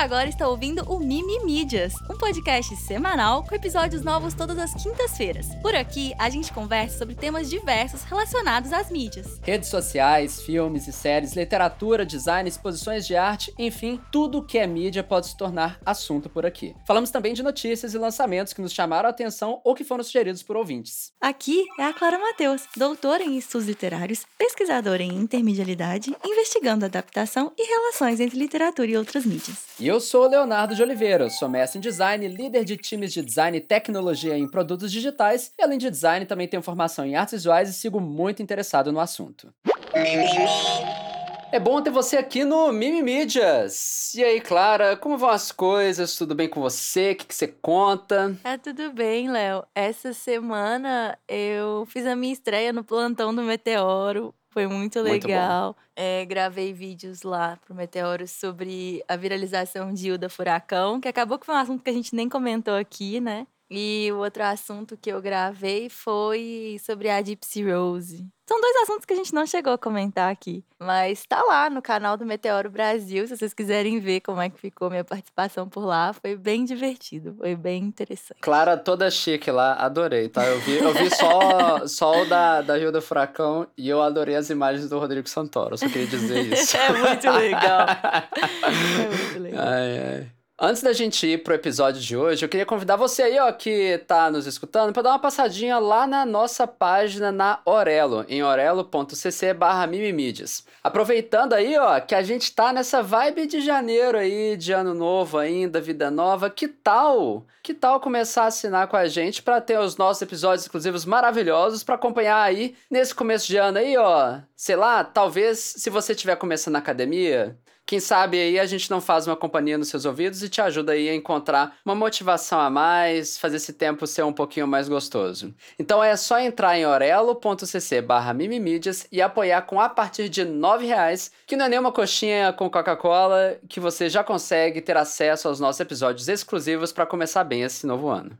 agora está ouvindo o Mimi Mídias, um podcast semanal com episódios novos todas as quintas-feiras. Por aqui, a gente conversa sobre temas diversos relacionados às mídias. Redes sociais, filmes e séries, literatura, design, exposições de arte, enfim, tudo que é mídia pode se tornar assunto por aqui. Falamos também de notícias e lançamentos que nos chamaram a atenção ou que foram sugeridos por ouvintes. Aqui é a Clara Mateus, doutora em estudos literários, pesquisadora em intermedialidade, investigando adaptação e relações entre literatura e outras mídias. E eu sou o Leonardo de Oliveira, sou mestre em design, líder de times de design e tecnologia em produtos digitais, e além de design também tenho formação em artes visuais e sigo muito interessado no assunto. É bom ter você aqui no Mimi Mídias. E aí, Clara, como vão as coisas? Tudo bem com você? O que, que você conta? Tá tudo bem, Léo. Essa semana eu fiz a minha estreia no plantão do Meteoro. Foi muito legal. Muito é, gravei vídeos lá pro Meteoro sobre a viralização de Hilda Furacão, que acabou que foi um assunto que a gente nem comentou aqui, né? E o outro assunto que eu gravei foi sobre a Gypsy Rose. São dois assuntos que a gente não chegou a comentar aqui, mas tá lá no canal do Meteoro Brasil, se vocês quiserem ver como é que ficou minha participação por lá, foi bem divertido, foi bem interessante. Clara toda chique lá, adorei, tá? Eu vi, eu vi só, só o da, da Rio do Furacão e eu adorei as imagens do Rodrigo Santoro, só queria dizer isso. é muito legal. é muito legal. Ai, ai. Antes da gente ir pro episódio de hoje, eu queria convidar você aí, ó, que tá nos escutando, para dar uma passadinha lá na nossa página na Orelo, em orelo.cc barra mimimídias. Aproveitando aí, ó, que a gente tá nessa vibe de janeiro aí, de ano novo ainda, vida nova, que tal? Que tal começar a assinar com a gente para ter os nossos episódios exclusivos maravilhosos para acompanhar aí nesse começo de ano aí, ó. Sei lá, talvez se você estiver começando na academia, quem sabe aí a gente não faz uma companhia nos seus ouvidos e te ajuda aí a encontrar uma motivação a mais, fazer esse tempo ser um pouquinho mais gostoso. Então é só entrar em orelo.cc barra mimimídias e apoiar com a partir de R$ reais, que não é nenhuma coxinha com Coca-Cola, que você já consegue ter acesso aos nossos episódios exclusivos para começar bem esse novo ano.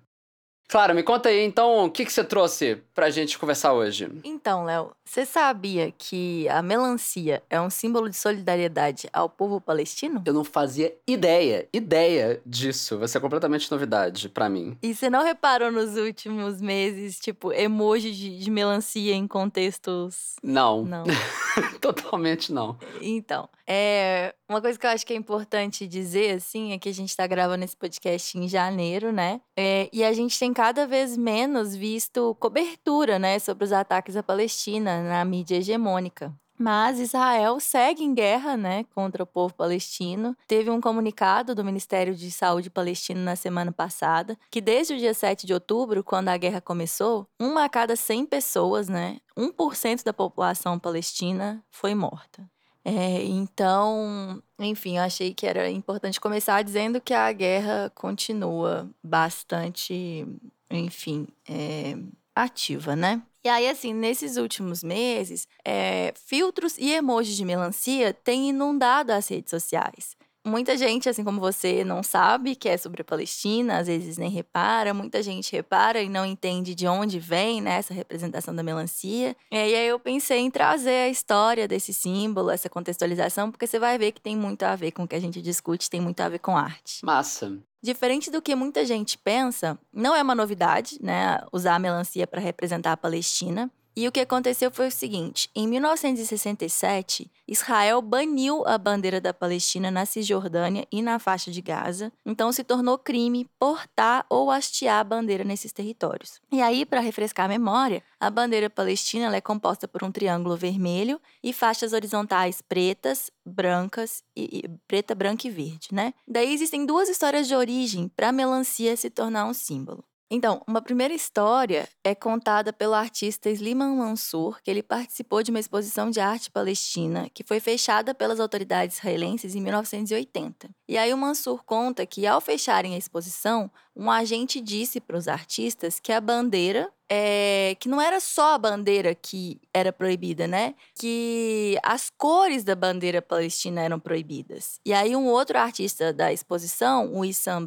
Claro, me conta aí então o que, que você trouxe pra gente conversar hoje. Então, Léo, você sabia que a melancia é um símbolo de solidariedade ao povo palestino? Eu não fazia ideia, ideia disso. Vai ser completamente novidade para mim. E você não reparou nos últimos meses, tipo, emoji de, de melancia em contextos. Não. Não. Totalmente não. Então, é, uma coisa que eu acho que é importante dizer, assim, é que a gente tá gravando esse podcast em janeiro, né? É, e a gente tem cada vez menos visto cobertura, né, sobre os ataques à Palestina na mídia hegemônica. Mas Israel segue em guerra né, contra o povo palestino. Teve um comunicado do Ministério de Saúde palestino na semana passada que, desde o dia 7 de outubro, quando a guerra começou, uma a cada 100 pessoas, né, 1% da população palestina foi morta. É, então, enfim, eu achei que era importante começar dizendo que a guerra continua bastante, enfim, é, ativa, né? E aí, assim, nesses últimos meses, é, filtros e emojis de melancia têm inundado as redes sociais. Muita gente, assim como você, não sabe que é sobre a Palestina, às vezes nem repara. Muita gente repara e não entende de onde vem né, essa representação da melancia. E aí eu pensei em trazer a história desse símbolo, essa contextualização, porque você vai ver que tem muito a ver com o que a gente discute, tem muito a ver com arte. Massa. Diferente do que muita gente pensa, não é uma novidade, né, usar a melancia para representar a Palestina. E o que aconteceu foi o seguinte: em 1967, Israel baniu a bandeira da Palestina na Cisjordânia e na faixa de Gaza, então se tornou crime portar ou hastear a bandeira nesses territórios. E aí, para refrescar a memória, a bandeira palestina é composta por um triângulo vermelho e faixas horizontais pretas, brancas e, e preta, branca e verde, né? Daí existem duas histórias de origem para a melancia se tornar um símbolo. Então, uma primeira história é contada pelo artista Sliman Mansour, que ele participou de uma exposição de arte palestina que foi fechada pelas autoridades israelenses em 1980. E aí o Mansour conta que ao fecharem a exposição, um agente disse para os artistas que a bandeira é, que não era só a bandeira que era proibida, né? Que as cores da bandeira palestina eram proibidas. E aí um outro artista da exposição, o Issam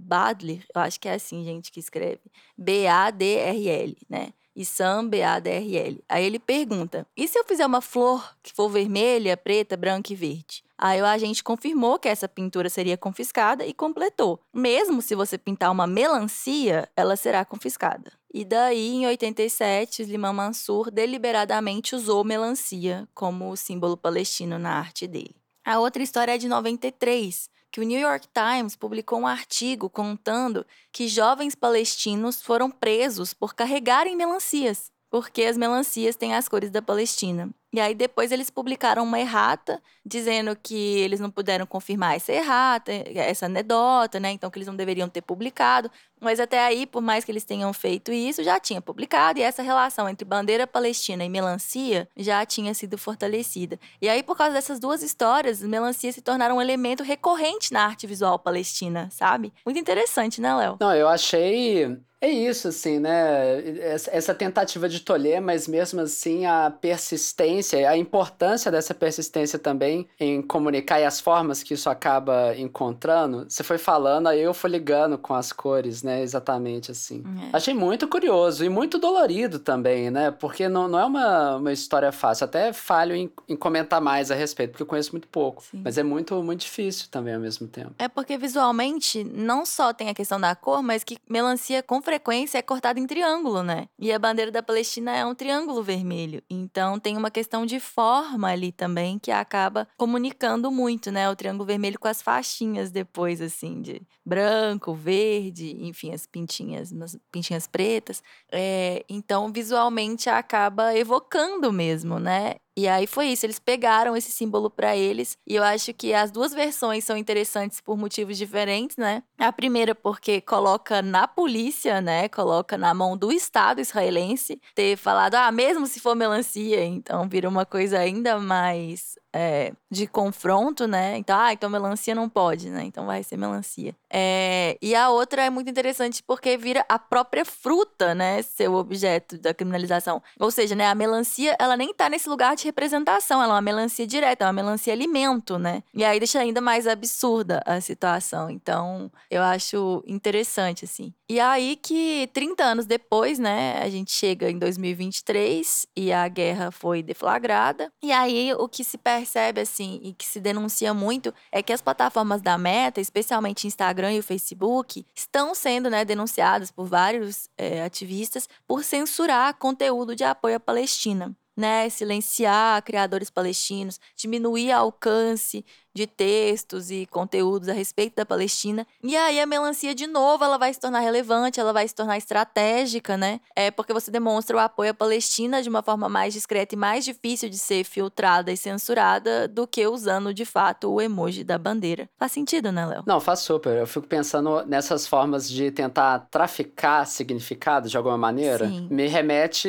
Badler, eu acho que é assim, gente, que escreve. B-A-D-R-L, né? E Sam B-A-D-R-L. Aí ele pergunta: e se eu fizer uma flor que for vermelha, preta, branca e verde? Aí o agente confirmou que essa pintura seria confiscada e completou. Mesmo se você pintar uma melancia, ela será confiscada. E daí, em 87, Slimane Mansur deliberadamente usou melancia como símbolo palestino na arte dele. A outra história é de 93, que o New York Times publicou um artigo contando que jovens palestinos foram presos por carregarem melancias, porque as melancias têm as cores da Palestina. E aí depois eles publicaram uma errata dizendo que eles não puderam confirmar essa errata, essa anedota, né? Então que eles não deveriam ter publicado. Mas até aí, por mais que eles tenham feito isso, já tinha publicado e essa relação entre bandeira palestina e melancia já tinha sido fortalecida. E aí por causa dessas duas histórias, melancia se tornaram um elemento recorrente na arte visual palestina, sabe? Muito interessante, né, Léo? Não, eu achei é isso, assim, né? Essa tentativa de tolher, mas mesmo assim a persistência, a importância dessa persistência também em comunicar e as formas que isso acaba encontrando. Você foi falando, aí eu fui ligando com as cores, né? Exatamente assim. É. Achei muito curioso e muito dolorido também, né? Porque não, não é uma, uma história fácil. Até falho em, em comentar mais a respeito, porque eu conheço muito pouco. Sim. Mas é muito, muito difícil também ao mesmo tempo. É porque visualmente não só tem a questão da cor, mas que melancia com frequência é cortada em triângulo, né? E a bandeira da Palestina é um triângulo vermelho. Então tem uma questão de forma ali também que acaba comunicando muito, né? O triângulo vermelho com as faixinhas depois, assim, de branco, verde, enfim, as pintinhas, umas pintinhas pretas. É, então, visualmente acaba evocando mesmo, né? E aí foi isso, eles pegaram esse símbolo para eles, e eu acho que as duas versões são interessantes por motivos diferentes, né? A primeira porque coloca na polícia, né? Coloca na mão do Estado israelense ter falado, ah, mesmo se for melancia, então vira uma coisa ainda mais é, de confronto, né? Então, ah, então melancia não pode, né? Então vai ser melancia. É, e a outra é muito interessante porque vira a própria fruta, né? Ser o objeto da criminalização. Ou seja, né? A melancia, ela nem tá nesse lugar de representação, ela é uma melancia direta, é uma melancia alimento, né? E aí deixa ainda mais absurda a situação. Então, eu acho interessante, assim. E aí que 30 anos depois, né? A gente chega em 2023 e a guerra foi deflagrada. E aí o que se perde percebe, assim, e que se denuncia muito, é que as plataformas da Meta, especialmente Instagram e o Facebook, estão sendo né, denunciadas por vários é, ativistas por censurar conteúdo de apoio à Palestina. Né, silenciar criadores palestinos, diminuir alcance de textos e conteúdos a respeito da Palestina. E aí a melancia, de novo, ela vai se tornar relevante, ela vai se tornar estratégica, né? É porque você demonstra o apoio à Palestina de uma forma mais discreta e mais difícil de ser filtrada e censurada do que usando, de fato, o emoji da bandeira. Faz sentido, né, Léo? Não, faz super. Eu fico pensando nessas formas de tentar traficar significado de alguma maneira. Sim. Me remete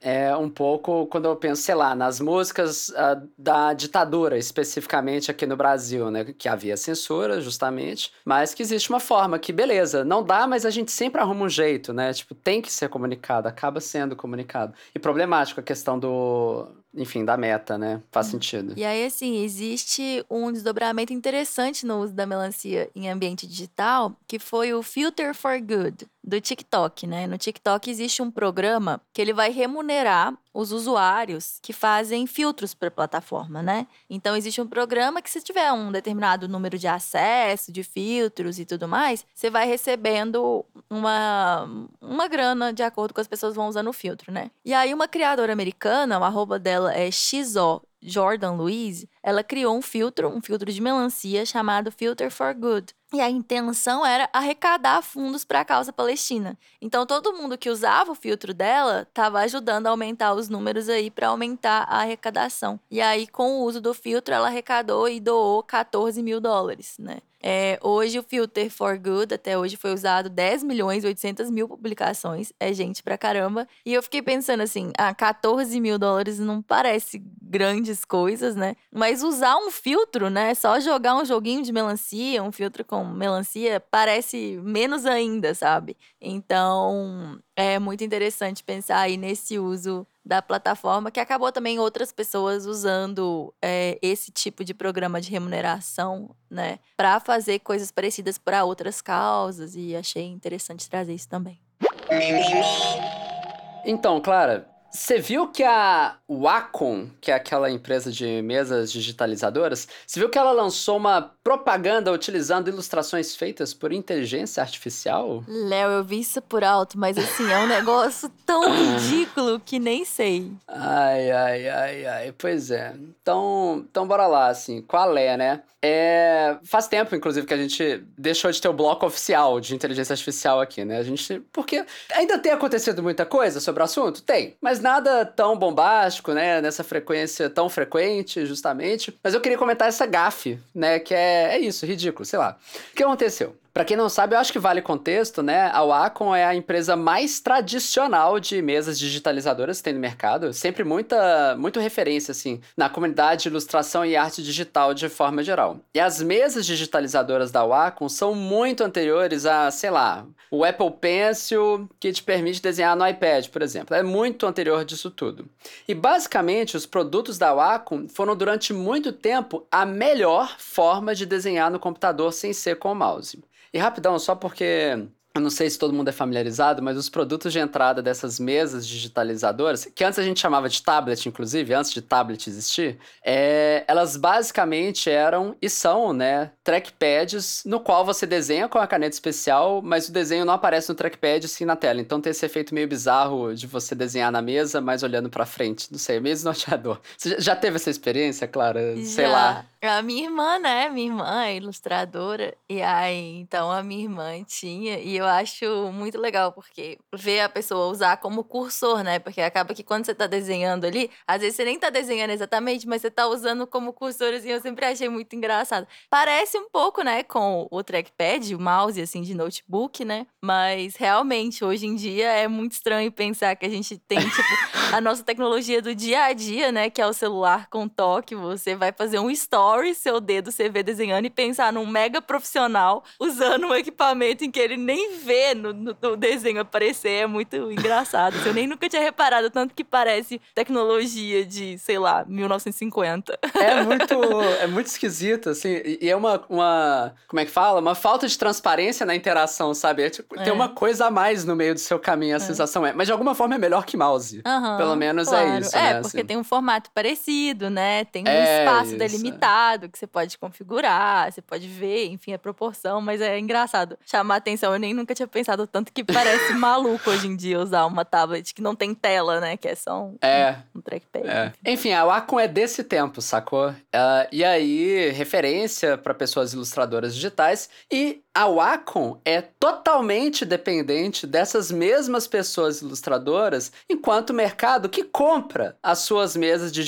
é, um pouco quando eu penso, sei lá, nas músicas uh, da ditadura, especificamente aqui no Brasil, né? Que havia censura, justamente, mas que existe uma forma que, beleza, não dá, mas a gente sempre arruma um jeito, né? Tipo, tem que ser comunicado, acaba sendo comunicado. E problemático a questão do, enfim, da meta, né? Faz sentido. E aí, assim, existe um desdobramento interessante no uso da melancia em ambiente digital, que foi o Filter for Good do TikTok, né? No TikTok existe um programa que ele vai remunerar os usuários que fazem filtros para a plataforma, né? Então existe um programa que se tiver um determinado número de acesso, de filtros e tudo mais, você vai recebendo uma, uma grana de acordo com as pessoas vão usando o filtro, né? E aí uma criadora americana, o arroba dela é XO Jordan ela criou um filtro, um filtro de melancia chamado Filter for Good. E a intenção era arrecadar fundos para a causa palestina. Então todo mundo que usava o filtro dela estava ajudando a aumentar os números aí para aumentar a arrecadação. E aí com o uso do filtro ela arrecadou e doou 14 mil dólares, né? É, hoje o Filter for Good até hoje foi usado 10 milhões e 800 mil publicações. É gente pra caramba. E eu fiquei pensando assim, ah, 14 mil dólares não parece grandes coisas, né? Mas usar um filtro, né? Só jogar um joguinho de melancia, um filtro com melancia, parece menos ainda, sabe? Então, é muito interessante pensar aí nesse uso da plataforma, que acabou também outras pessoas usando é, esse tipo de programa de remuneração, né, para fazer coisas parecidas para outras causas, e achei interessante trazer isso também. Então, Clara, Você viu que a Wacom, que é aquela empresa de mesas digitalizadoras, você viu que ela lançou uma propaganda utilizando ilustrações feitas por inteligência artificial? Léo, eu vi isso por alto, mas assim, é um negócio tão ridículo que nem sei. Ai, ai, ai, ai. Pois é. Então, então bora lá, assim. Qual é, né? É, faz tempo, inclusive, que a gente deixou de ter o bloco oficial de inteligência artificial aqui, né? A gente. Porque ainda tem acontecido muita coisa sobre o assunto? Tem. Mas nada tão bombástico, né? Nessa frequência tão frequente, justamente. Mas eu queria comentar essa gafe, né? Que é, é isso, ridículo, sei lá. O que aconteceu? Para quem não sabe, eu acho que vale contexto, né? A Wacom é a empresa mais tradicional de mesas digitalizadoras que tem no mercado. Sempre muita, muito referência, assim, na comunidade de ilustração e arte digital de forma geral. E as mesas digitalizadoras da Wacom são muito anteriores a, sei lá, o Apple Pencil, que te permite desenhar no iPad, por exemplo. É muito anterior disso tudo. E basicamente, os produtos da Wacom foram durante muito tempo a melhor forma de desenhar no computador sem ser com o mouse. E rapidão, só porque eu não sei se todo mundo é familiarizado, mas os produtos de entrada dessas mesas digitalizadoras, que antes a gente chamava de tablet, inclusive, antes de tablet existir, é, elas basicamente eram e são, né, trackpads no qual você desenha com a caneta especial, mas o desenho não aparece no trackpad sim na tela. Então tem esse efeito meio bizarro de você desenhar na mesa, mas olhando para frente. Não sei, é meio desnorteador. Você já teve essa experiência, Clara? Já. Sei lá. A minha irmã, né? Minha irmã é ilustradora. E aí, então, a minha irmã tinha. E eu acho muito legal, porque ver a pessoa usar como cursor, né? Porque acaba que quando você tá desenhando ali, às vezes você nem tá desenhando exatamente, mas você tá usando como cursor, assim. Eu sempre achei muito engraçado. Parece um pouco, né, com o trackpad, o mouse, assim, de notebook, né? Mas realmente, hoje em dia, é muito estranho pensar que a gente tem, tipo, a nossa tecnologia do dia a dia, né? Que é o celular com toque. Você vai fazer um story seu dedo você vê desenhando e pensar num mega profissional usando um equipamento em que ele nem vê no, no, no desenho aparecer é muito engraçado. Eu nem nunca tinha reparado tanto que parece tecnologia de, sei lá, 1950. É muito, é muito esquisito, assim, e é uma, uma, como é que fala? Uma falta de transparência na interação, sabe? É, tipo, é. Tem uma coisa a mais no meio do seu caminho, a é. sensação é. Mas de alguma forma é melhor que mouse. Uhum, Pelo menos é claro. é isso, É, né, porque assim. tem um formato parecido, né? Tem um é espaço isso. delimitado que você pode configurar, você pode ver, enfim, a proporção, mas é engraçado chamar atenção. Eu nem nunca tinha pensado tanto que parece maluco hoje em dia usar uma tablet que não tem tela, né? Que é só um, é, um, um trackpad. É. Enfim, a Wacom é desse tempo, sacou? Uh, e aí, referência para pessoas ilustradoras digitais. E a Wacom é totalmente dependente dessas mesmas pessoas ilustradoras, enquanto mercado que compra as suas mesas de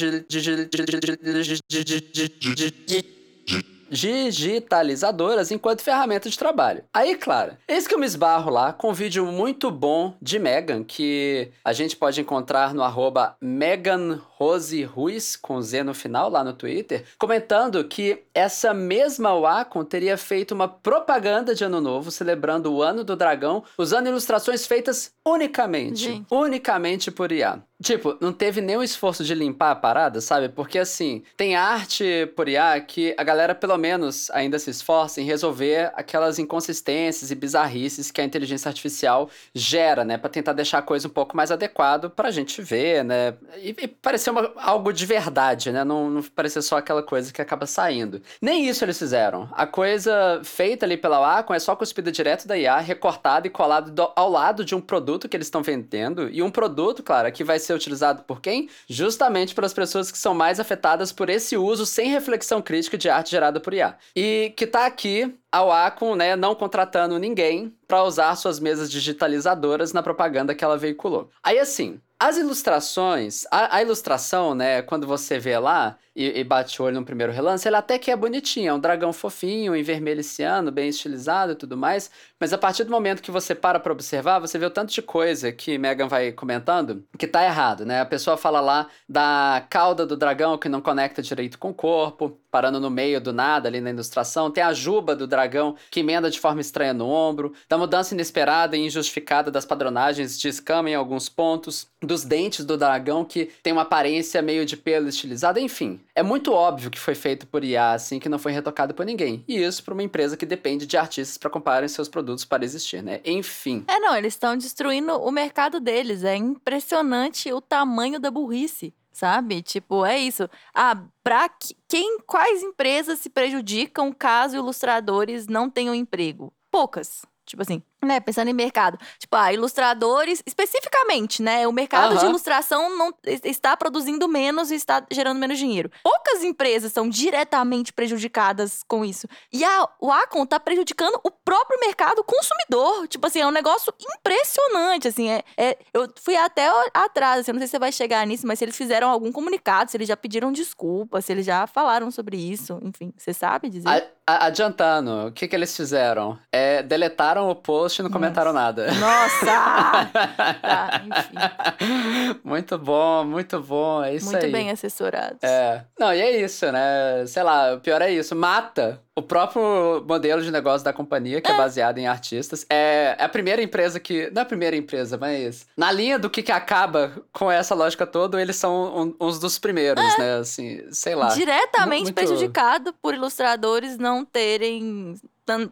digitalizadoras enquanto ferramenta de trabalho. Aí, claro, eis que eu me esbarro lá com um vídeo muito bom de Megan, que a gente pode encontrar no arroba Megan Rose Ruiz, com Z no final, lá no Twitter, comentando que essa mesma Wacom teria feito uma propaganda de Ano Novo, celebrando o Ano do Dragão, usando ilustrações feitas unicamente, Gente. unicamente por IA. Tipo, não teve nenhum esforço de limpar a parada, sabe? Porque assim, tem arte por IA que a galera pelo menos ainda se esforça em resolver aquelas inconsistências e bizarrices que a inteligência artificial gera, né? Pra tentar deixar a coisa um pouco mais adequado pra gente ver, né? E, e parecer uma, algo de verdade, né? Não, não parecer só aquela coisa que acaba saindo. Nem isso eles fizeram. A coisa feita ali pela Wacom é só cuspida direto da IA, recortada e colada ao lado de um produto que eles estão vendendo. E um produto, claro, que vai ser utilizado por quem? Justamente pelas pessoas que são mais afetadas por esse uso sem reflexão crítica de arte gerada por IA. E que tá aqui a Wacom, né, não contratando ninguém para usar suas mesas digitalizadoras na propaganda que ela veiculou. Aí assim, as ilustrações, a, a, ilustração, né, quando você vê lá e, e, bate o olho no primeiro relance, ela até que é bonitinha, é um dragão fofinho, em vermelho ciano, bem estilizado e tudo mais, mas a partir do momento que você para pra observar, você vê o tanto de coisa que Megan vai comentando que tá errado, né? A pessoa fala lá da cauda do dragão que não conecta direito com o corpo, parando no meio do nada ali na ilustração, tem a juba do dragão que emenda de forma estranha no ombro, da mudança inesperada e injustificada das padronagens de escama em alguns pontos, dos dentes do dragão que tem uma aparência meio de pelo estilizado, enfim. É muito óbvio que foi feito por IA, assim, que não foi retocado por ninguém. E isso para uma empresa que depende de artistas para compararem seus produtos para existir, né? Enfim. É, não, eles estão destruindo o mercado deles. É impressionante o tamanho da burrice. Sabe? Tipo, é isso. Ah, pra quem, quais empresas se prejudicam caso ilustradores não tenham emprego? Poucas. Tipo assim, né, pensando em mercado. Tipo, ah, ilustradores, especificamente, né? O mercado uhum. de ilustração não está produzindo menos e está gerando menos dinheiro. Poucas empresas são diretamente prejudicadas com isso. E a, o Acon está prejudicando o próprio mercado consumidor. Tipo assim, é um negócio impressionante, assim. É, é eu fui até atrás, assim, eu não sei se você vai chegar nisso, mas se eles fizeram algum comunicado, se eles já pediram desculpa, se eles já falaram sobre isso, enfim, você sabe dizer? A, adiantando, o que, que eles fizeram? É, deletaram o post e não Nossa. comentaram nada. Nossa! tá, enfim. Muito bom, muito bom. É isso muito aí. Muito bem assessorados. É. Não, e é isso, né? Sei lá, o pior é isso. Mata o próprio modelo de negócio da companhia, que é, é baseado em artistas. É, é, a primeira empresa que. Não é a primeira empresa, mas. Na linha do que, que acaba com essa lógica toda, eles são um, uns dos primeiros, é. né? Assim, sei lá. Diretamente muito... prejudicado por ilustradores não terem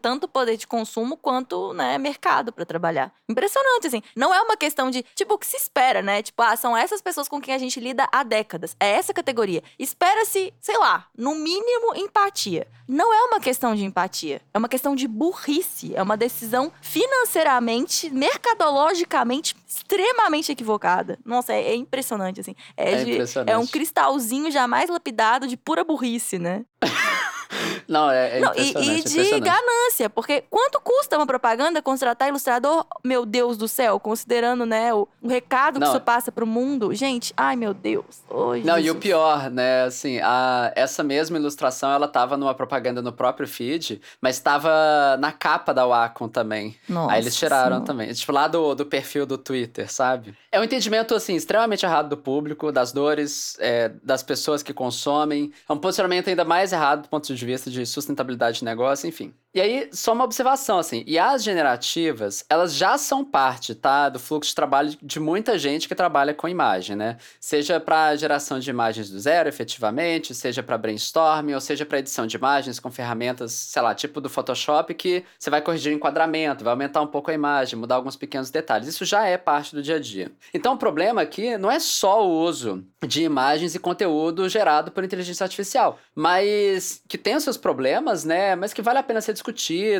tanto poder de consumo quanto, né, mercado para trabalhar. Impressionante, assim. Não é uma questão de, tipo, o que se espera, né? Tipo, ah, são essas pessoas com quem a gente lida há décadas. É essa categoria. Espera-se, sei lá, no mínimo empatia. Não é uma questão de empatia. É uma questão de burrice. É uma decisão financeiramente, mercadologicamente, extremamente equivocada. Nossa, é, é impressionante, assim. É, é, de, impressionante. é um cristalzinho jamais lapidado de pura burrice, né? Não, é, é Não, e, e de ganância, porque quanto custa uma propaganda contratar ilustrador? Meu Deus do céu, considerando, né, o, o recado Não. que isso passa pro mundo. Gente, ai meu Deus. Oh, Não, e o pior, né, assim, a, essa mesma ilustração, ela tava numa propaganda no próprio feed, mas tava na capa da Wacom também. Nossa, Aí eles tiraram senhora. também. Tipo, lá do, do perfil do Twitter, sabe? É um entendimento, assim, extremamente errado do público, das dores, é, das pessoas que consomem. É um posicionamento ainda mais errado do ponto de vista de sustentabilidade de negócio, enfim. E aí, só uma observação, assim, e as generativas, elas já são parte, tá, do fluxo de trabalho de muita gente que trabalha com imagem, né? Seja para geração de imagens do zero, efetivamente, seja para brainstorming, ou seja para edição de imagens com ferramentas, sei lá, tipo do Photoshop, que você vai corrigir o enquadramento, vai aumentar um pouco a imagem, mudar alguns pequenos detalhes. Isso já é parte do dia a dia. Então, o problema aqui não é só o uso de imagens e conteúdo gerado por inteligência artificial, mas que tem os seus problemas, né? Mas que vale a pena ser discutido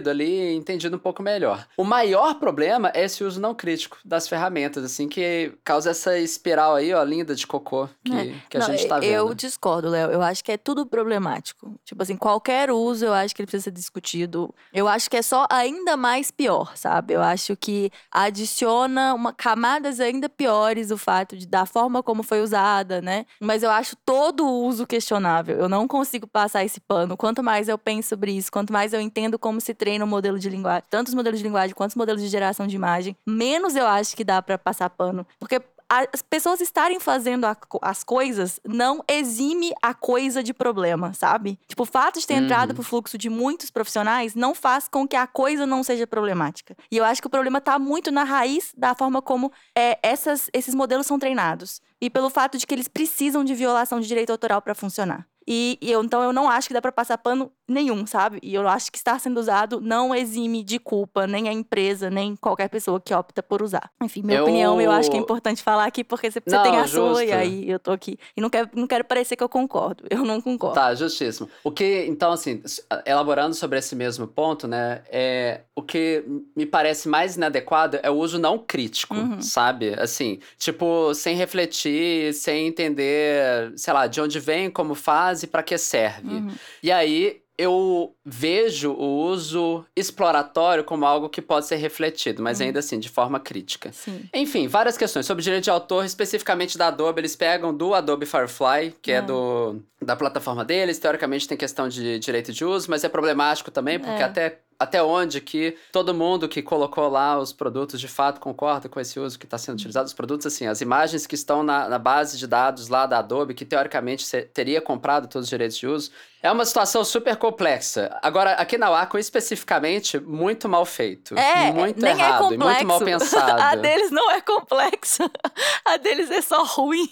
ali, entendido um pouco melhor. O maior problema é esse uso não crítico das ferramentas, assim, que causa essa espiral aí, ó, linda de cocô que, é. que a não, gente tá vendo. Eu discordo, Léo. Eu acho que é tudo problemático. Tipo assim, qualquer uso eu acho que ele precisa ser discutido. Eu acho que é só ainda mais pior, sabe? Eu acho que adiciona uma camadas ainda piores o fato de da forma como foi usada, né? Mas eu acho todo o uso questionável. Eu não consigo passar esse pano. Quanto mais eu penso sobre isso, quanto mais eu entendo como se treina o modelo de linguagem, tanto os modelos de linguagem quanto os modelos de geração de imagem, menos eu acho que dá para passar pano. Porque as pessoas estarem fazendo a, as coisas não exime a coisa de problema, sabe? Tipo, o fato de ter uhum. entrado pro fluxo de muitos profissionais não faz com que a coisa não seja problemática. E eu acho que o problema tá muito na raiz da forma como é, essas, esses modelos são treinados. E pelo fato de que eles precisam de violação de direito autoral para funcionar. E, e eu, então eu não acho que dá para passar pano nenhum, sabe? E eu acho que estar sendo usado não exime de culpa nem a empresa, nem qualquer pessoa que opta por usar. Enfim, minha eu... opinião eu acho que é importante falar aqui, porque você, você tem a justo. sua e aí eu tô aqui. E não quero, não quero parecer que eu concordo. Eu não concordo. Tá, justíssimo. O que, então, assim, elaborando sobre esse mesmo ponto, né? É, o que me parece mais inadequado é o uso não crítico, uhum. sabe? Assim, tipo, sem refletir, sem entender, sei lá, de onde vem, como faz e para que serve. Uhum. E aí eu vejo o uso exploratório como algo que pode ser refletido, mas uhum. ainda assim, de forma crítica. Sim. Enfim, várias questões. Sobre direito de autor, especificamente da Adobe, eles pegam do Adobe Firefly, que é, é do, da plataforma deles. Teoricamente tem questão de direito de uso, mas é problemático também, porque é. até até onde que todo mundo que colocou lá os produtos de fato concorda com esse uso que está sendo utilizado. Os produtos, assim, as imagens que estão na, na base de dados lá da Adobe, que teoricamente teria comprado todos os direitos de uso, é uma situação super complexa. Agora, aqui na Wacom, especificamente, muito mal feito. É, muito nem é errado é e muito mal pensado. A deles não é complexa. A deles é só ruim.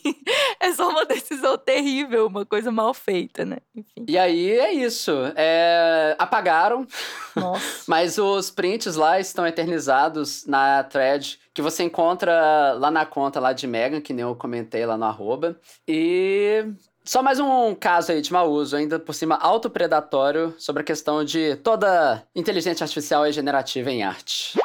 É só uma decisão terrível, uma coisa mal feita, né? Enfim. E aí é isso. É... Apagaram. Nossa. Nossa. Mas os prints lá estão eternizados na thread que você encontra lá na conta lá de Megan, que nem eu comentei lá no arroba. E só mais um caso aí de mau uso, ainda por cima autopredatório, sobre a questão de toda inteligência artificial e generativa em arte.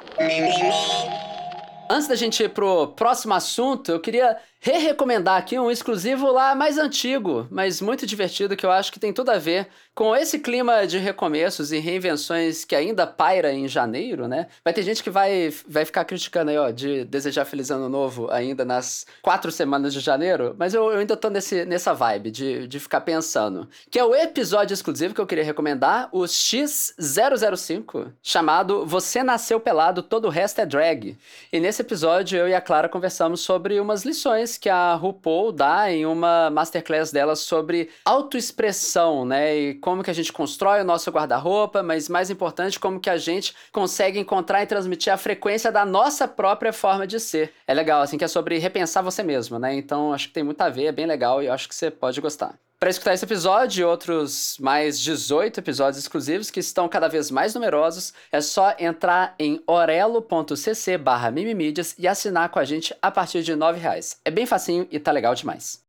Antes da gente ir pro próximo assunto, eu queria re-recomendar aqui um exclusivo lá mais antigo, mas muito divertido, que eu acho que tem tudo a ver com esse clima de recomeços e reinvenções que ainda paira em janeiro, né? Vai ter gente que vai, vai ficar criticando aí, ó, de desejar Feliz Ano Novo ainda nas quatro semanas de janeiro, mas eu, eu ainda tô nesse, nessa vibe de, de ficar pensando. Que é o episódio exclusivo que eu queria recomendar, o X005, chamado Você Nasceu Pelado, Todo o Resto é Drag. E nesse episódio eu e a Clara conversamos sobre umas lições que a RuPaul dá em uma masterclass dela sobre autoexpressão, né? E como que a gente constrói o nosso guarda-roupa, mas mais importante, como que a gente consegue encontrar e transmitir a frequência da nossa própria forma de ser. É legal, assim, que é sobre repensar você mesmo, né? Então acho que tem muito a ver, é bem legal e eu acho que você pode gostar. Para escutar esse episódio e outros mais 18 episódios exclusivos que estão cada vez mais numerosos, é só entrar em orelo.cc barra mimimídias e assinar com a gente a partir de R$ reais. É bem facinho e tá legal demais.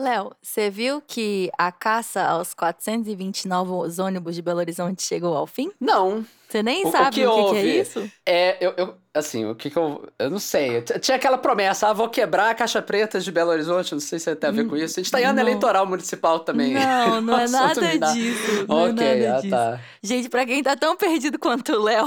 Léo, você viu que a caça aos 420 novos ônibus de Belo Horizonte chegou ao fim? Não. Você nem O- o sabe que o que, que é isso? É, eu, eu- assim, o que que eu. Eu não sei. Tinha aquela promessa, ah, vou quebrar a caixa preta de Belo Horizonte, não sei se tem a ver com isso. A gente tá em ano eleitoral municipal também. Não, não é nada disso. Não Ok, é nada ah, disso. tá. Gente, pra quem tá tão perdido quanto o Léo,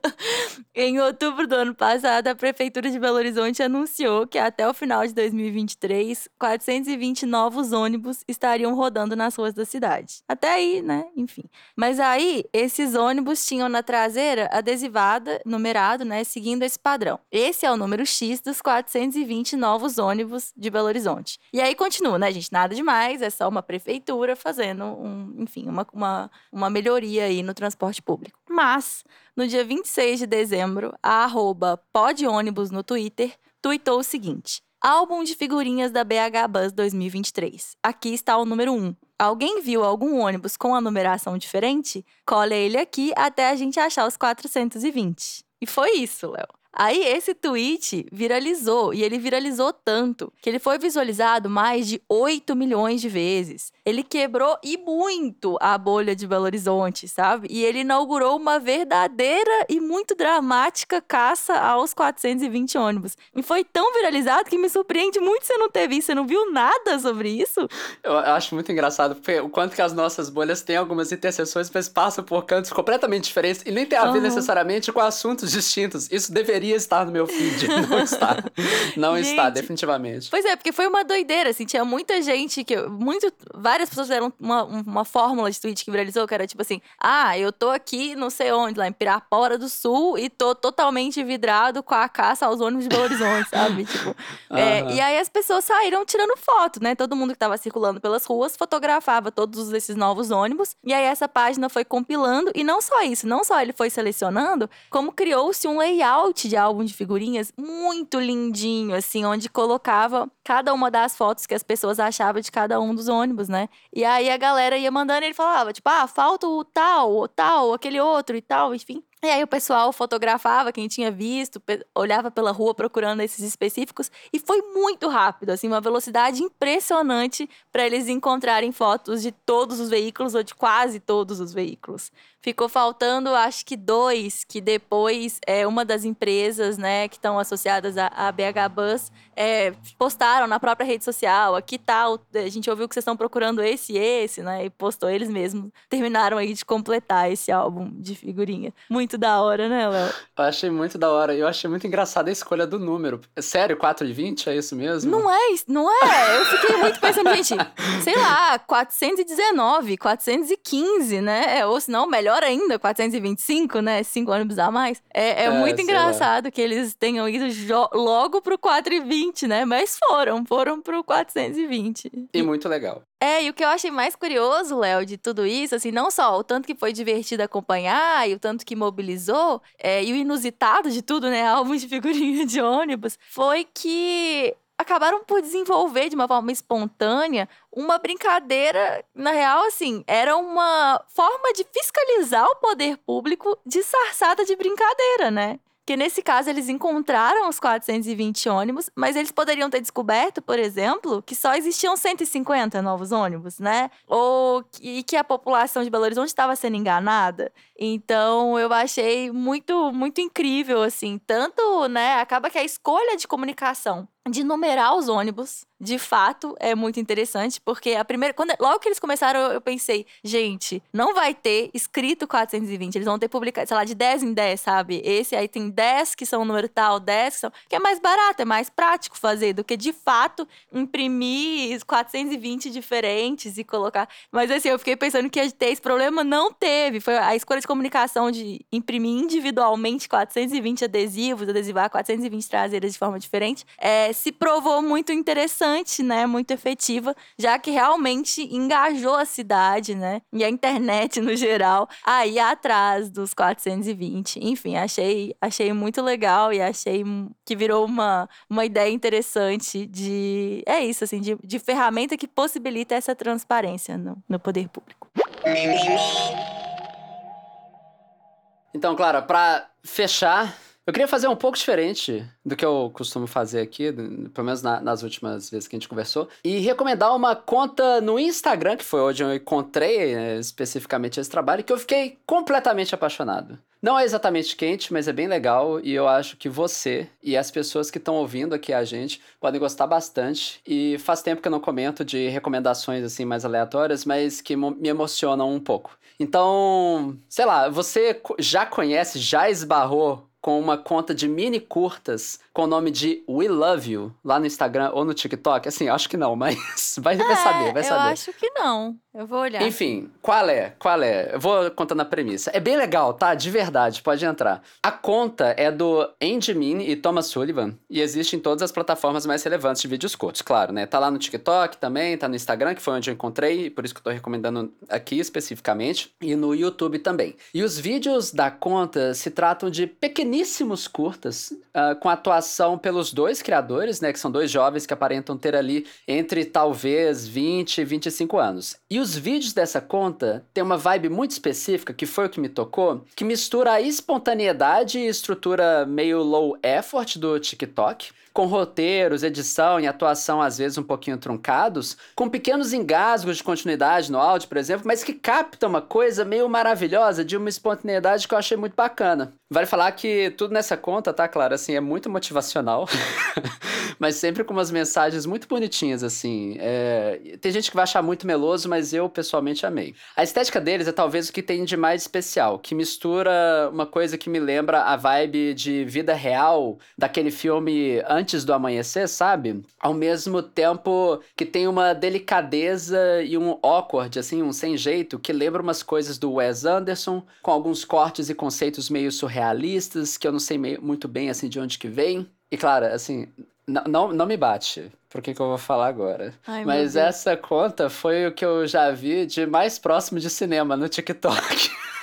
em outubro do ano passado, a Prefeitura de Belo Horizonte anunciou que até o final de 2023, 420 novos ônibus estariam rodando nas ruas da cidade. Até aí, né? Enfim. Mas aí, esses ônibus tinham na traseira adesivada, numerado, né? Seguindo esse padrão. Esse é o número X dos 420 novos ônibus de Belo Horizonte. E aí continua, né, gente? Nada demais, é só uma prefeitura fazendo, um, enfim, uma, uma, uma melhoria aí no transporte público. Mas, no dia 26 de dezembro, a arroba podônibus no Twitter tweetou o seguinte. Álbum de figurinhas da BH Bus 2023. Aqui está o número 1. Alguém viu algum ônibus com a numeração diferente? Colhe ele aqui até a gente achar os 420. E foi isso, Léo. Aí esse tweet viralizou e ele viralizou tanto que ele foi visualizado mais de 8 milhões de vezes. Ele quebrou e muito a bolha de Belo Horizonte, sabe? E ele inaugurou uma verdadeira e muito dramática caça aos 420 ônibus. E foi tão viralizado que me surpreende muito você não ter visto. Você não viu nada sobre isso? Eu acho muito engraçado porque o quanto que as nossas bolhas têm algumas interseções, mas passam por cantos completamente diferentes e nem tem a ver Aham. necessariamente com assuntos distintos. Isso deveria estar no meu feed. Não está. Não está, Gente. definitivamente. Pois é, porque foi uma doideira, assim, tinha muita gente que. Muito, várias pessoas fizeram uma, uma fórmula de tweet que viralizou, que era tipo assim: ah, eu tô aqui não sei onde, lá em Pirapora do Sul, e tô totalmente vidrado com a caça aos ônibus de Belo Horizonte, sabe? Tipo. é, Aham. e aí as pessoas saíram tirando foto, né? Todo mundo que tava circulando pelas ruas fotografava todos esses novos ônibus. E aí essa página foi compilando, e não só isso, não só ele foi selecionando, como criou-se um layout de álbum de figurinhas muito lindinho, assim, onde colocava cada uma das fotos que as pessoas achavam de cada um dos ônibus, né? E aí a galera ia mandando e ele falava, tipo, ah, falta o tal, o tal, aquele outro e tal, enfim. E aí o pessoal fotografava quem tinha visto, olhava pela rua procurando esses específicos e foi muito rápido, assim, uma velocidade impressionante para eles encontrarem fotos de todos os veículos ou de quase todos os veículos. Ficou faltando, acho que dois, que depois é uma das empresas, né, que estão associadas à BH Bus, é, postaram na própria rede social, aqui tal, a gente ouviu que vocês estão procurando esse e esse, né, e postou eles mesmos. Terminaram aí de completar esse álbum de figurinha. Muito da hora, né, Léo? Eu achei muito da hora. Eu achei muito engraçada a escolha do número. Sério, 4 e 20? É isso mesmo? Não é, não é. Eu fiquei muito pensando, gente, sei lá, 419, 415, né? Ou se não, melhor ainda, 425, né? Cinco ônibus a mais. É, é, É, muito engraçado que eles tenham ido logo pro 420, né? Mas foram, foram pro 420. E muito legal. É, e o que eu achei mais curioso, Léo, de tudo isso, assim, não só o tanto que foi divertido acompanhar e o tanto que mobilizou, é, e o inusitado de tudo, né, álbum de figurinha de ônibus, foi que acabaram por desenvolver de uma forma espontânea uma brincadeira, na real, assim, era uma forma de fiscalizar o poder público disfarçada de brincadeira, né? Que nesse caso eles encontraram os 420 ônibus, mas eles poderiam ter descoberto, por exemplo, que só existiam 150 novos ônibus, né? Ou que, que a população de Belo Horizonte estava sendo enganada. Então, eu achei muito, muito incrível, assim. Tanto, né, acaba que a escolha de comunicação de numerar os ônibus, de fato, é muito interessante, porque a primeira. Quando, logo que eles começaram, eu pensei, gente, não vai ter escrito 420, eles vão ter publicado, sei lá, de 10 em 10, sabe? Esse aí tem 10 que são o número tal, 10 que são. Que é mais barato, é mais prático fazer do que de fato imprimir 420 diferentes e colocar. Mas assim, eu fiquei pensando que ia ter esse problema, não teve. Foi a escolha de comunicação de imprimir individualmente 420 adesivos, adesivar 420 traseiras de forma diferente. É, se provou muito interessante, né? Muito efetiva, já que realmente engajou a cidade, né? E a internet no geral, aí atrás dos 420. Enfim, achei, achei muito legal e achei que virou uma, uma ideia interessante de. É isso, assim, de, de ferramenta que possibilita essa transparência no, no poder público. Então, Clara, para fechar eu queria fazer um pouco diferente do que eu costumo fazer aqui, pelo menos na, nas últimas vezes que a gente conversou, e recomendar uma conta no Instagram, que foi onde eu encontrei né, especificamente esse trabalho, que eu fiquei completamente apaixonado. Não é exatamente quente, mas é bem legal e eu acho que você e as pessoas que estão ouvindo aqui a gente podem gostar bastante. E faz tempo que eu não comento de recomendações assim mais aleatórias, mas que me emocionam um pouco. Então, sei lá, você já conhece, já esbarrou com uma conta de mini curtas com o nome de We Love You lá no Instagram ou no TikTok? Assim, acho que não, mas vai, vai é, saber, vai saber. Eu acho que não. Eu vou olhar. Enfim, qual é? Qual é? Eu vou contando a premissa. É bem legal, tá? De verdade, pode entrar. A conta é do Andy Min e Thomas Sullivan e existe em todas as plataformas mais relevantes de vídeos curtos, claro, né? Tá lá no TikTok também, tá no Instagram, que foi onde eu encontrei, por isso que eu tô recomendando aqui especificamente, e no YouTube também. E os vídeos da conta se tratam de pequeníssimos curtas, uh, com atuação pelos dois criadores, né? Que são dois jovens que aparentam ter ali entre talvez 20 e 25 anos. E os vídeos dessa conta têm uma vibe muito específica, que foi o que me tocou, que mistura a espontaneidade e estrutura meio low effort do TikTok com roteiros, edição e atuação às vezes um pouquinho truncados, com pequenos engasgos de continuidade no áudio, por exemplo, mas que capta uma coisa meio maravilhosa de uma espontaneidade que eu achei muito bacana. Vale falar que tudo nessa conta, tá, claro, assim, é muito motivacional, mas sempre com umas mensagens muito bonitinhas, assim. É... Tem gente que vai achar muito meloso, mas eu pessoalmente amei. A estética deles é talvez o que tem de mais especial, que mistura uma coisa que me lembra a vibe de vida real daquele filme Antes do Amanhecer, sabe? Ao mesmo tempo que tem uma delicadeza e um awkward, assim, um sem jeito, que lembra umas coisas do Wes Anderson, com alguns cortes e conceitos meio surrealistas, que eu não sei meio, muito bem, assim, de onde que vem. E claro, assim, não, não me bate por que, que eu vou falar agora. Ai, Mas essa conta foi o que eu já vi de mais próximo de cinema no TikTok.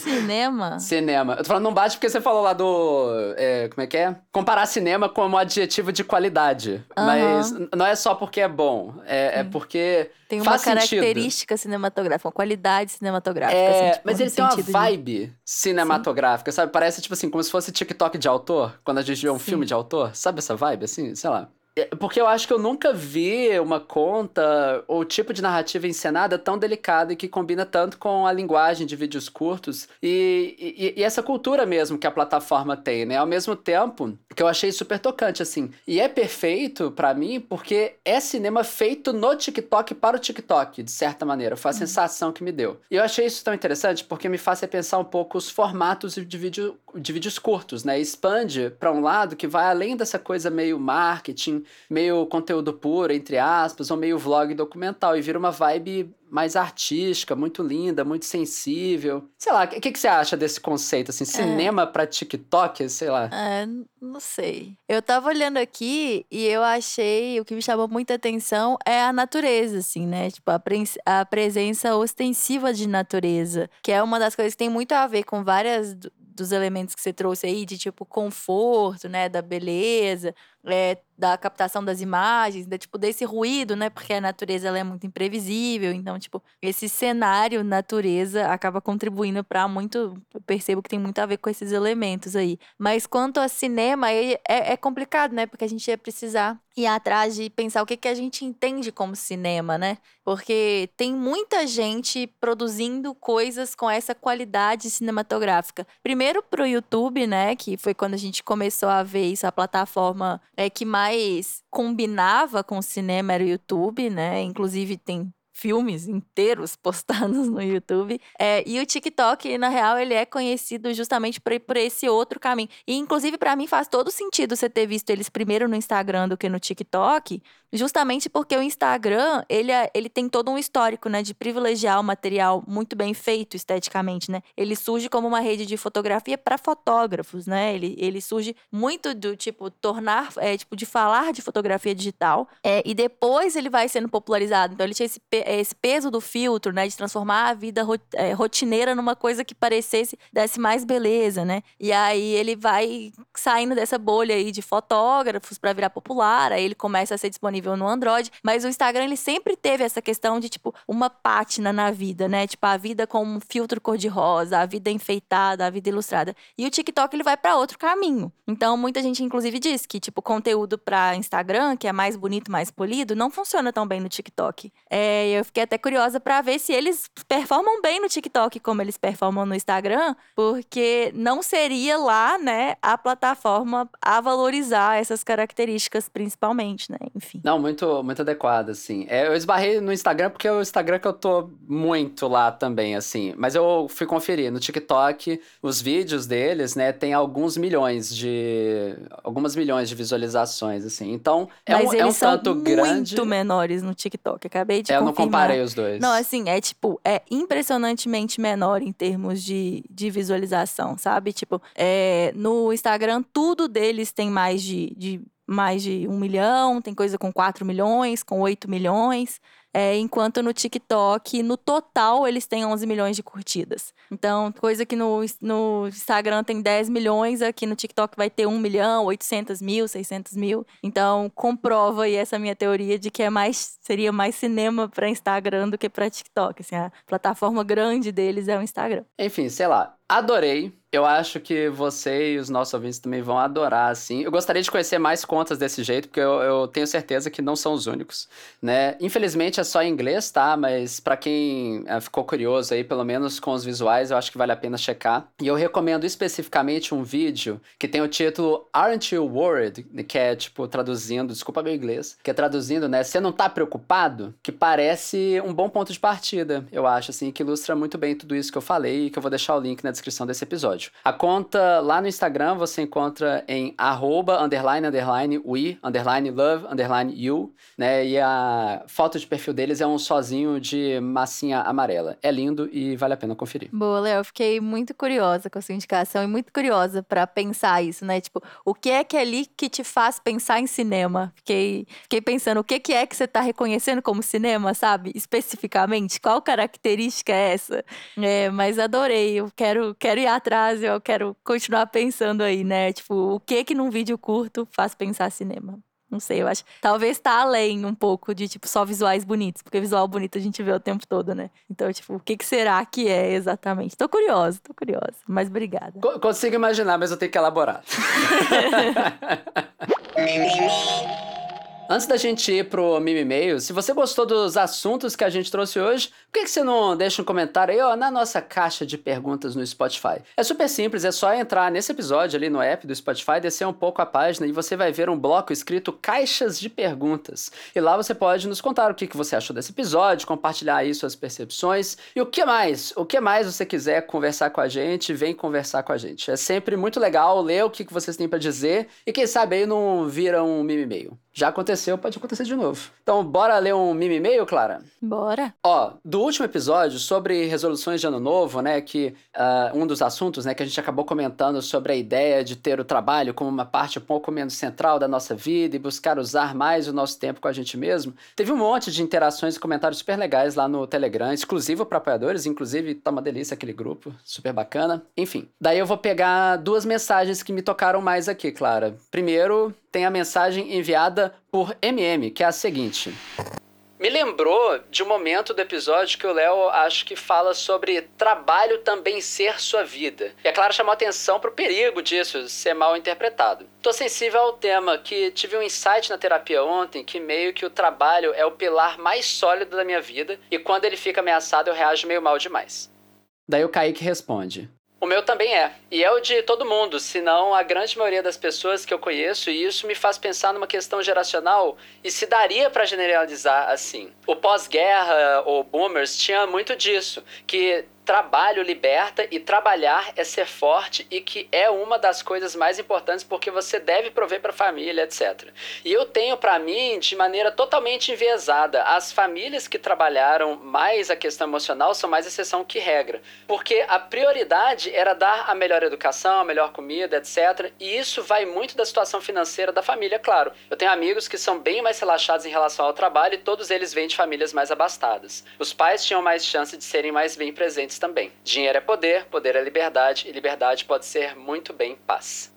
Cinema? cinema. Eu tô falando não bate porque você falou lá do. É, como é que é? Comparar cinema como adjetivo de qualidade. Uhum. Mas não é só porque é bom, é, é porque. Tem uma característica sentido. cinematográfica, uma qualidade cinematográfica. É, assim, tipo, mas ele tem uma vibe de... cinematográfica, sabe? Parece, tipo assim, como se fosse TikTok de autor, quando a gente vê um Sim. filme de autor. Sabe essa vibe, assim? Sei lá. É, porque eu acho que eu nunca vi uma conta ou tipo de narrativa encenada tão delicada e que combina tanto com a linguagem de vídeos curtos e, e, e essa cultura mesmo que a plataforma tem, né? Ao mesmo tempo que eu achei super tocante, assim. E é perfeito para mim porque é cinema feito no TikTok para o TikTok, de certa maneira. Foi a uhum. sensação que me deu. E eu achei isso tão interessante porque me faz pensar um pouco os formatos de, vídeo, de vídeos curtos, né? Expande para um lado que vai além dessa coisa meio marketing meio conteúdo puro, entre aspas, ou meio vlog documental, e vira uma vibe mais artística, muito linda, muito sensível. Sei lá, o que, que você acha desse conceito, assim, é. cinema é. pra TikTok, sei lá? É, não sei. Eu tava olhando aqui e eu achei, o que me chamou muita atenção é a natureza, assim, né? Tipo, a, pre a presença ostensiva de natureza, que é uma das coisas que tem muito a ver com várias dos elementos que você trouxe aí, de tipo conforto, né, da beleza, é, da captação das imagens, da, tipo, desse ruído, né? Porque a natureza ela é muito imprevisível. Então, tipo, esse cenário natureza acaba contribuindo para muito. Eu percebo que tem muito a ver com esses elementos aí. Mas quanto a cinema, é, é complicado, né? Porque a gente ia precisar ir atrás de pensar o que, que a gente entende como cinema, né? Porque tem muita gente produzindo coisas com essa qualidade cinematográfica. Primeiro pro YouTube, né? Que foi quando a gente começou a ver isso, a plataforma é, que mais combinava com o cinema era o YouTube, né? Inclusive tem filmes inteiros postados no YouTube. É, e o TikTok, na real, ele é conhecido justamente por, por esse outro caminho. E, inclusive, para mim faz todo sentido você ter visto eles primeiro no Instagram do que no TikTok, justamente porque o Instagram, ele, é, ele tem todo um histórico, né, de privilegiar o material muito bem feito esteticamente, né? Ele surge como uma rede de fotografia para fotógrafos, né? Ele, ele surge muito do tipo tornar, é, tipo de falar de fotografia digital, é, e depois ele vai sendo popularizado. Então ele tinha esse, esse peso do filtro, né, de transformar a vida é, rotineira numa coisa que parecesse desse mais beleza, né? E aí ele vai saindo dessa bolha aí de fotógrafos para virar popular, aí ele começa a ser disponível disponível no Android, mas o Instagram ele sempre teve essa questão de tipo uma pátina na vida, né? Tipo a vida com um filtro cor-de-rosa, a vida enfeitada, a vida ilustrada. E o TikTok ele vai para outro caminho. Então muita gente inclusive diz que tipo conteúdo para Instagram, que é mais bonito, mais polido, não funciona tão bem no TikTok. É, eu fiquei até curiosa para ver se eles performam bem no TikTok como eles performam no Instagram, porque não seria lá, né, a plataforma a valorizar essas características principalmente, né? Enfim. Não, muito, muito adequado, assim. É, eu esbarrei no Instagram porque é o Instagram que eu tô muito lá também, assim. Mas eu fui conferir no TikTok, os vídeos deles, né, tem alguns milhões de. algumas milhões de visualizações, assim. Então, é Mas um, eles é um são tanto grande. muito menores no TikTok. Acabei de É, eu não comparei os dois. Não, assim, é tipo, é impressionantemente menor em termos de, de visualização, sabe? Tipo, é, no Instagram, tudo deles tem mais de, de mais de um milhão, tem coisa com 4 milhões, com 8 milhões. É, enquanto no TikTok, no total, eles têm 11 milhões de curtidas. Então, coisa que no, no Instagram tem 10 milhões, aqui no TikTok vai ter 1 milhão, 800 mil, 600 mil. Então, comprova aí essa minha teoria de que é mais, seria mais cinema para Instagram do que para TikTok. Assim, a plataforma grande deles é o Instagram. Enfim, sei lá. Adorei. Eu acho que você e os nossos ouvintes também vão adorar, assim. Eu gostaria de conhecer mais contas desse jeito, porque eu, eu tenho certeza que não são os únicos, né? Infelizmente é só em inglês, tá? Mas para quem é, ficou curioso aí, pelo menos com os visuais, eu acho que vale a pena checar. E eu recomendo especificamente um vídeo que tem o título Aren't You Worried? Que é, tipo, traduzindo, desculpa meu inglês, que é traduzindo, né? Você não tá preocupado? Que parece um bom ponto de partida, eu acho, assim, que ilustra muito bem tudo isso que eu falei e que eu vou deixar o link na descrição desse episódio. A conta lá no Instagram você encontra em arroba, underline, underline, we, underline, love, underline, you, né? E a foto de perfil deles é um sozinho de massinha amarela. É lindo e vale a pena conferir. Boa, Léo. Fiquei muito curiosa com a sua indicação e muito curiosa para pensar isso, né? Tipo, o que é que é ali que te faz pensar em cinema? Fiquei, fiquei pensando, o que, que é que você tá reconhecendo como cinema, sabe? Especificamente, qual característica é essa? É, mas adorei, eu quero, quero ir atrás, eu quero continuar pensando aí, né? Tipo, o que que num vídeo curto faz pensar cinema? Não sei, eu acho. Talvez tá além um pouco de, tipo, só visuais bonitos, porque visual bonito a gente vê o tempo todo, né? Então, tipo, o que, que será que é exatamente? Tô curiosa, tô curiosa. Mas obrigada. Co- Consigo imaginar, mas eu tenho que elaborar. Antes da gente ir pro Mimi Mail, se você gostou dos assuntos que a gente trouxe hoje, por que, que você não deixa um comentário aí ó, na nossa caixa de perguntas no Spotify? É super simples, é só entrar nesse episódio ali no app do Spotify, descer um pouco a página e você vai ver um bloco escrito Caixas de Perguntas. E lá você pode nos contar o que, que você achou desse episódio, compartilhar aí suas percepções e o que mais, o que mais você quiser conversar com a gente, vem conversar com a gente. É sempre muito legal ler o que, que vocês têm para dizer e quem sabe aí não vira um Mimi Mail. Já aconteceu aconteceu, pode acontecer de novo. Então, bora ler um meme e-mail, Clara? Bora. Ó, do último episódio sobre resoluções de ano novo, né, que uh, um dos assuntos, né, que a gente acabou comentando sobre a ideia de ter o trabalho como uma parte um pouco menos central da nossa vida e buscar usar mais o nosso tempo com a gente mesmo, teve um monte de interações e comentários super legais lá no Telegram, exclusivo para apoiadores, inclusive tá uma delícia aquele grupo, super bacana. Enfim, daí eu vou pegar duas mensagens que me tocaram mais aqui, Clara. Primeiro, tem a mensagem enviada por MM, que é a seguinte. Me lembrou de um momento do episódio que o Léo acho que fala sobre trabalho também ser sua vida. E a Clara chamou atenção para o perigo disso ser mal interpretado. Tô sensível ao tema que tive um insight na terapia ontem que meio que o trabalho é o pilar mais sólido da minha vida e quando ele fica ameaçado eu reajo meio mal demais. Daí o Kaique responde: o meu também é. E é o de todo mundo, senão a grande maioria das pessoas que eu conheço, e isso me faz pensar numa questão geracional e se daria para generalizar assim. O pós-guerra ou boomers tinha muito disso, que trabalho liberta e trabalhar é ser forte e que é uma das coisas mais importantes porque você deve prover para a família, etc. E eu tenho para mim de maneira totalmente enviesada, as famílias que trabalharam mais a questão emocional são mais exceção que regra, porque a prioridade era dar a melhor educação, a melhor comida, etc. E isso vai muito da situação financeira da família, claro. Eu tenho amigos que são bem mais relaxados em relação ao trabalho e todos eles vêm de famílias mais abastadas. Os pais tinham mais chance de serem mais bem presentes também. Dinheiro é poder, poder é liberdade, e liberdade pode ser muito bem paz.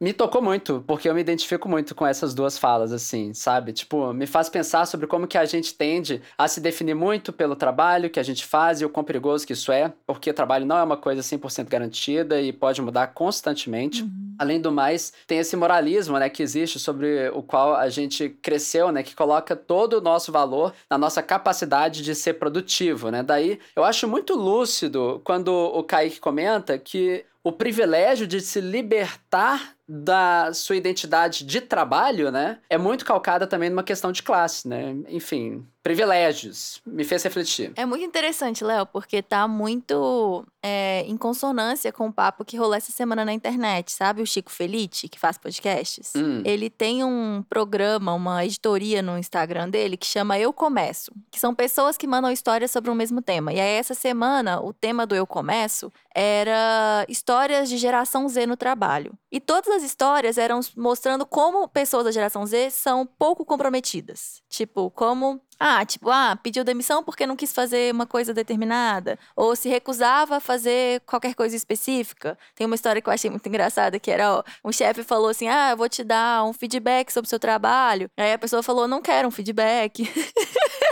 Me tocou muito, porque eu me identifico muito com essas duas falas, assim, sabe? Tipo, me faz pensar sobre como que a gente tende a se definir muito pelo trabalho que a gente faz e o quão perigoso que isso é, porque o trabalho não é uma coisa 100% garantida e pode mudar constantemente. Uhum. Além do mais, tem esse moralismo, né, que existe sobre o qual a gente cresceu, né, que coloca todo o nosso valor na nossa capacidade de ser produtivo, né? Daí, eu acho muito lúcido quando o Kaique comenta que o privilégio de se libertar da sua identidade de trabalho, né, é muito calcada também numa questão de classe, né? Enfim, privilégios. Me fez refletir. É muito interessante, Léo, porque tá muito é, em consonância com o papo que rolou essa semana na internet, sabe? O Chico Felite, que faz podcasts. Hum. Ele tem um programa, uma editoria no Instagram dele que chama Eu Começo, que são pessoas que mandam histórias sobre o mesmo tema. E aí, essa semana, o tema do Eu Começo era histórias de geração Z no trabalho. E todas as histórias eram mostrando como pessoas da geração Z são pouco comprometidas. Tipo, como ah, tipo, ah, pediu demissão porque não quis fazer uma coisa determinada. Ou se recusava a fazer qualquer coisa específica. Tem uma história que eu achei muito engraçada, que era, ó, um chefe falou assim, ah, eu vou te dar um feedback sobre o seu trabalho. Aí a pessoa falou, não quero um feedback.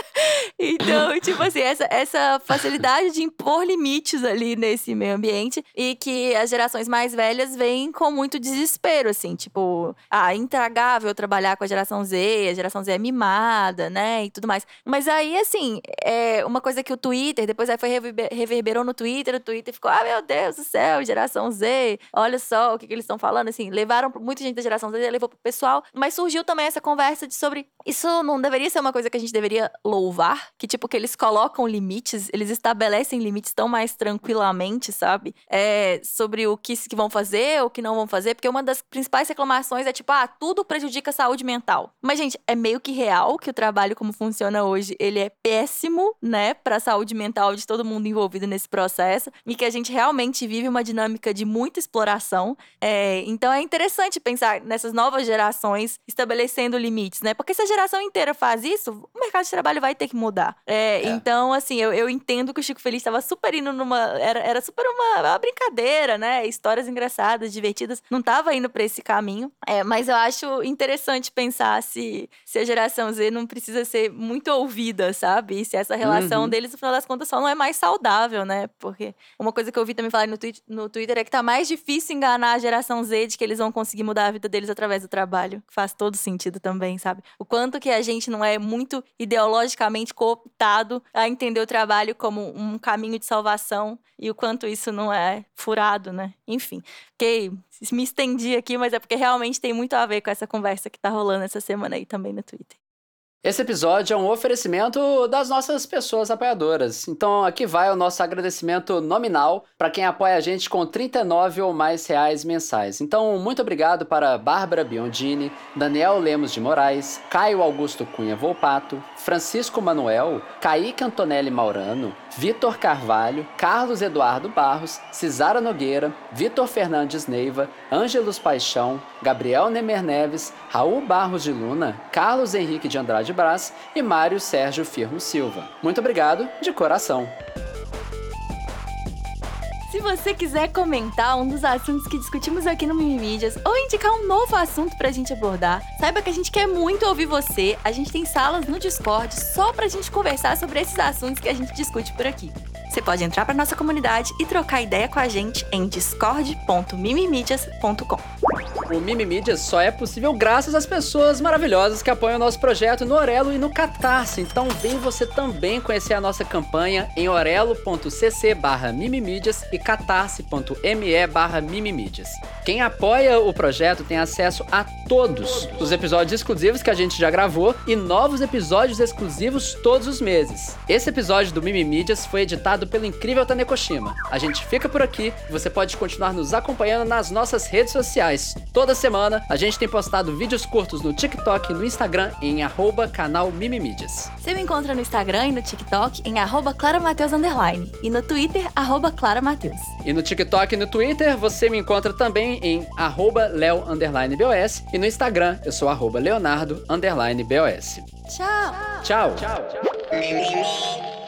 então, tipo assim, essa, essa facilidade de impor limites ali nesse meio ambiente e que as gerações mais velhas vêm com muito desespero, assim, tipo, ah, intragável trabalhar com a geração Z, a geração Z é mimada, né, e tudo mais. Mas aí, assim, é uma coisa que o Twitter, depois aí foi reverberou no Twitter, o Twitter ficou, ah, meu Deus do céu, geração Z, olha só o que, que eles estão falando, assim, levaram muita gente da geração Z, levou pro pessoal, mas surgiu também essa conversa de sobre, isso não deveria ser uma coisa que a gente deveria louvar, que tipo, que eles colocam limites, eles estabelecem limites tão mais tranquilamente, sabe? É, sobre o que, que vão fazer, o que não vão fazer, porque uma das principais reclamações é tipo, ah, tudo prejudica a saúde mental. Mas, gente, é meio que real que o trabalho como funciona hoje, ele é péssimo, né, pra saúde mental de todo mundo envolvido nesse processo, e que a gente realmente vive uma dinâmica de muita exploração. É, então é interessante pensar nessas novas gerações estabelecendo limites, né? Porque se a geração inteira faz isso, o mercado de trabalho vai ter que mudar. É, é. Então, assim, eu, eu entendo que o Chico Feliz estava super indo numa. Era, era super uma, uma, brincadeira, né? Histórias engraçadas, divertidas. Não estava indo para esse caminho. É, mas eu acho interessante pensar se, se a geração Z não precisa ser muito ouvida, sabe? E se essa relação uhum. deles, no final das contas, só não é mais saudável, né? Porque uma coisa que eu ouvi também falar no, twi no Twitter é que tá mais difícil enganar a geração Z de que eles vão conseguir mudar a vida deles através do trabalho. Faz todo sentido também, sabe? O quanto que a gente não é muito ideologicamente cooptado a entender o trabalho como um caminho de salvação e o quanto isso não é furado, né? Enfim, fiquei, me estendi aqui, mas é porque realmente tem muito a ver com essa conversa que tá rolando essa semana aí também no Twitter. Esse episódio é um oferecimento das nossas pessoas apoiadoras. Então aqui vai o nosso agradecimento nominal para quem apoia a gente com 39 ou mais reais mensais. Então muito obrigado para Bárbara Biondini, Daniel Lemos de Moraes, Caio Augusto Cunha Volpato, Francisco Manuel, Kaique Antonelli Maurano, Vitor Carvalho, Carlos Eduardo Barros, Cisara Nogueira, Vitor Fernandes Neiva, Ângelos Paixão, Gabriel Nemer Neves, Raul Barros de Luna, Carlos Henrique de Andrade Brás e Mário Sérgio Firmo Silva. Muito obrigado de coração. Se você quiser comentar um dos assuntos que discutimos aqui no Mimimídias ou indicar um novo assunto pra gente abordar, saiba que a gente quer muito ouvir você. A gente tem salas no Discord só pra gente conversar sobre esses assuntos que a gente discute por aqui. Você pode entrar para nossa comunidade e trocar ideia com a gente em discord.mimimídias.com. O Mimimídias só é possível graças às pessoas maravilhosas que apoiam o nosso projeto no Orelo e no Catarse. Então vem você também conhecer a nossa campanha em orelo.cc barra mimimídias e catarse.me barra mimimídias. Quem apoia o projeto tem acesso a todos os episódios exclusivos que a gente já gravou e novos episódios exclusivos todos os meses. Esse episódio do Mimimídias foi editado pelo incrível Tanekoshima. A gente fica por aqui você pode continuar nos acompanhando nas nossas redes sociais. Toda semana a gente tem postado vídeos curtos no TikTok e no Instagram em arroba canal Mimimídias. Você me encontra no Instagram e no TikTok em arroba claramateus underline e no Twitter, arroba claramateus. E no TikTok e no Twitter você me encontra também em arroba leo underline BOS e no Instagram eu sou arroba leonardo underline BOS. Tchau! Tchau! Tchau!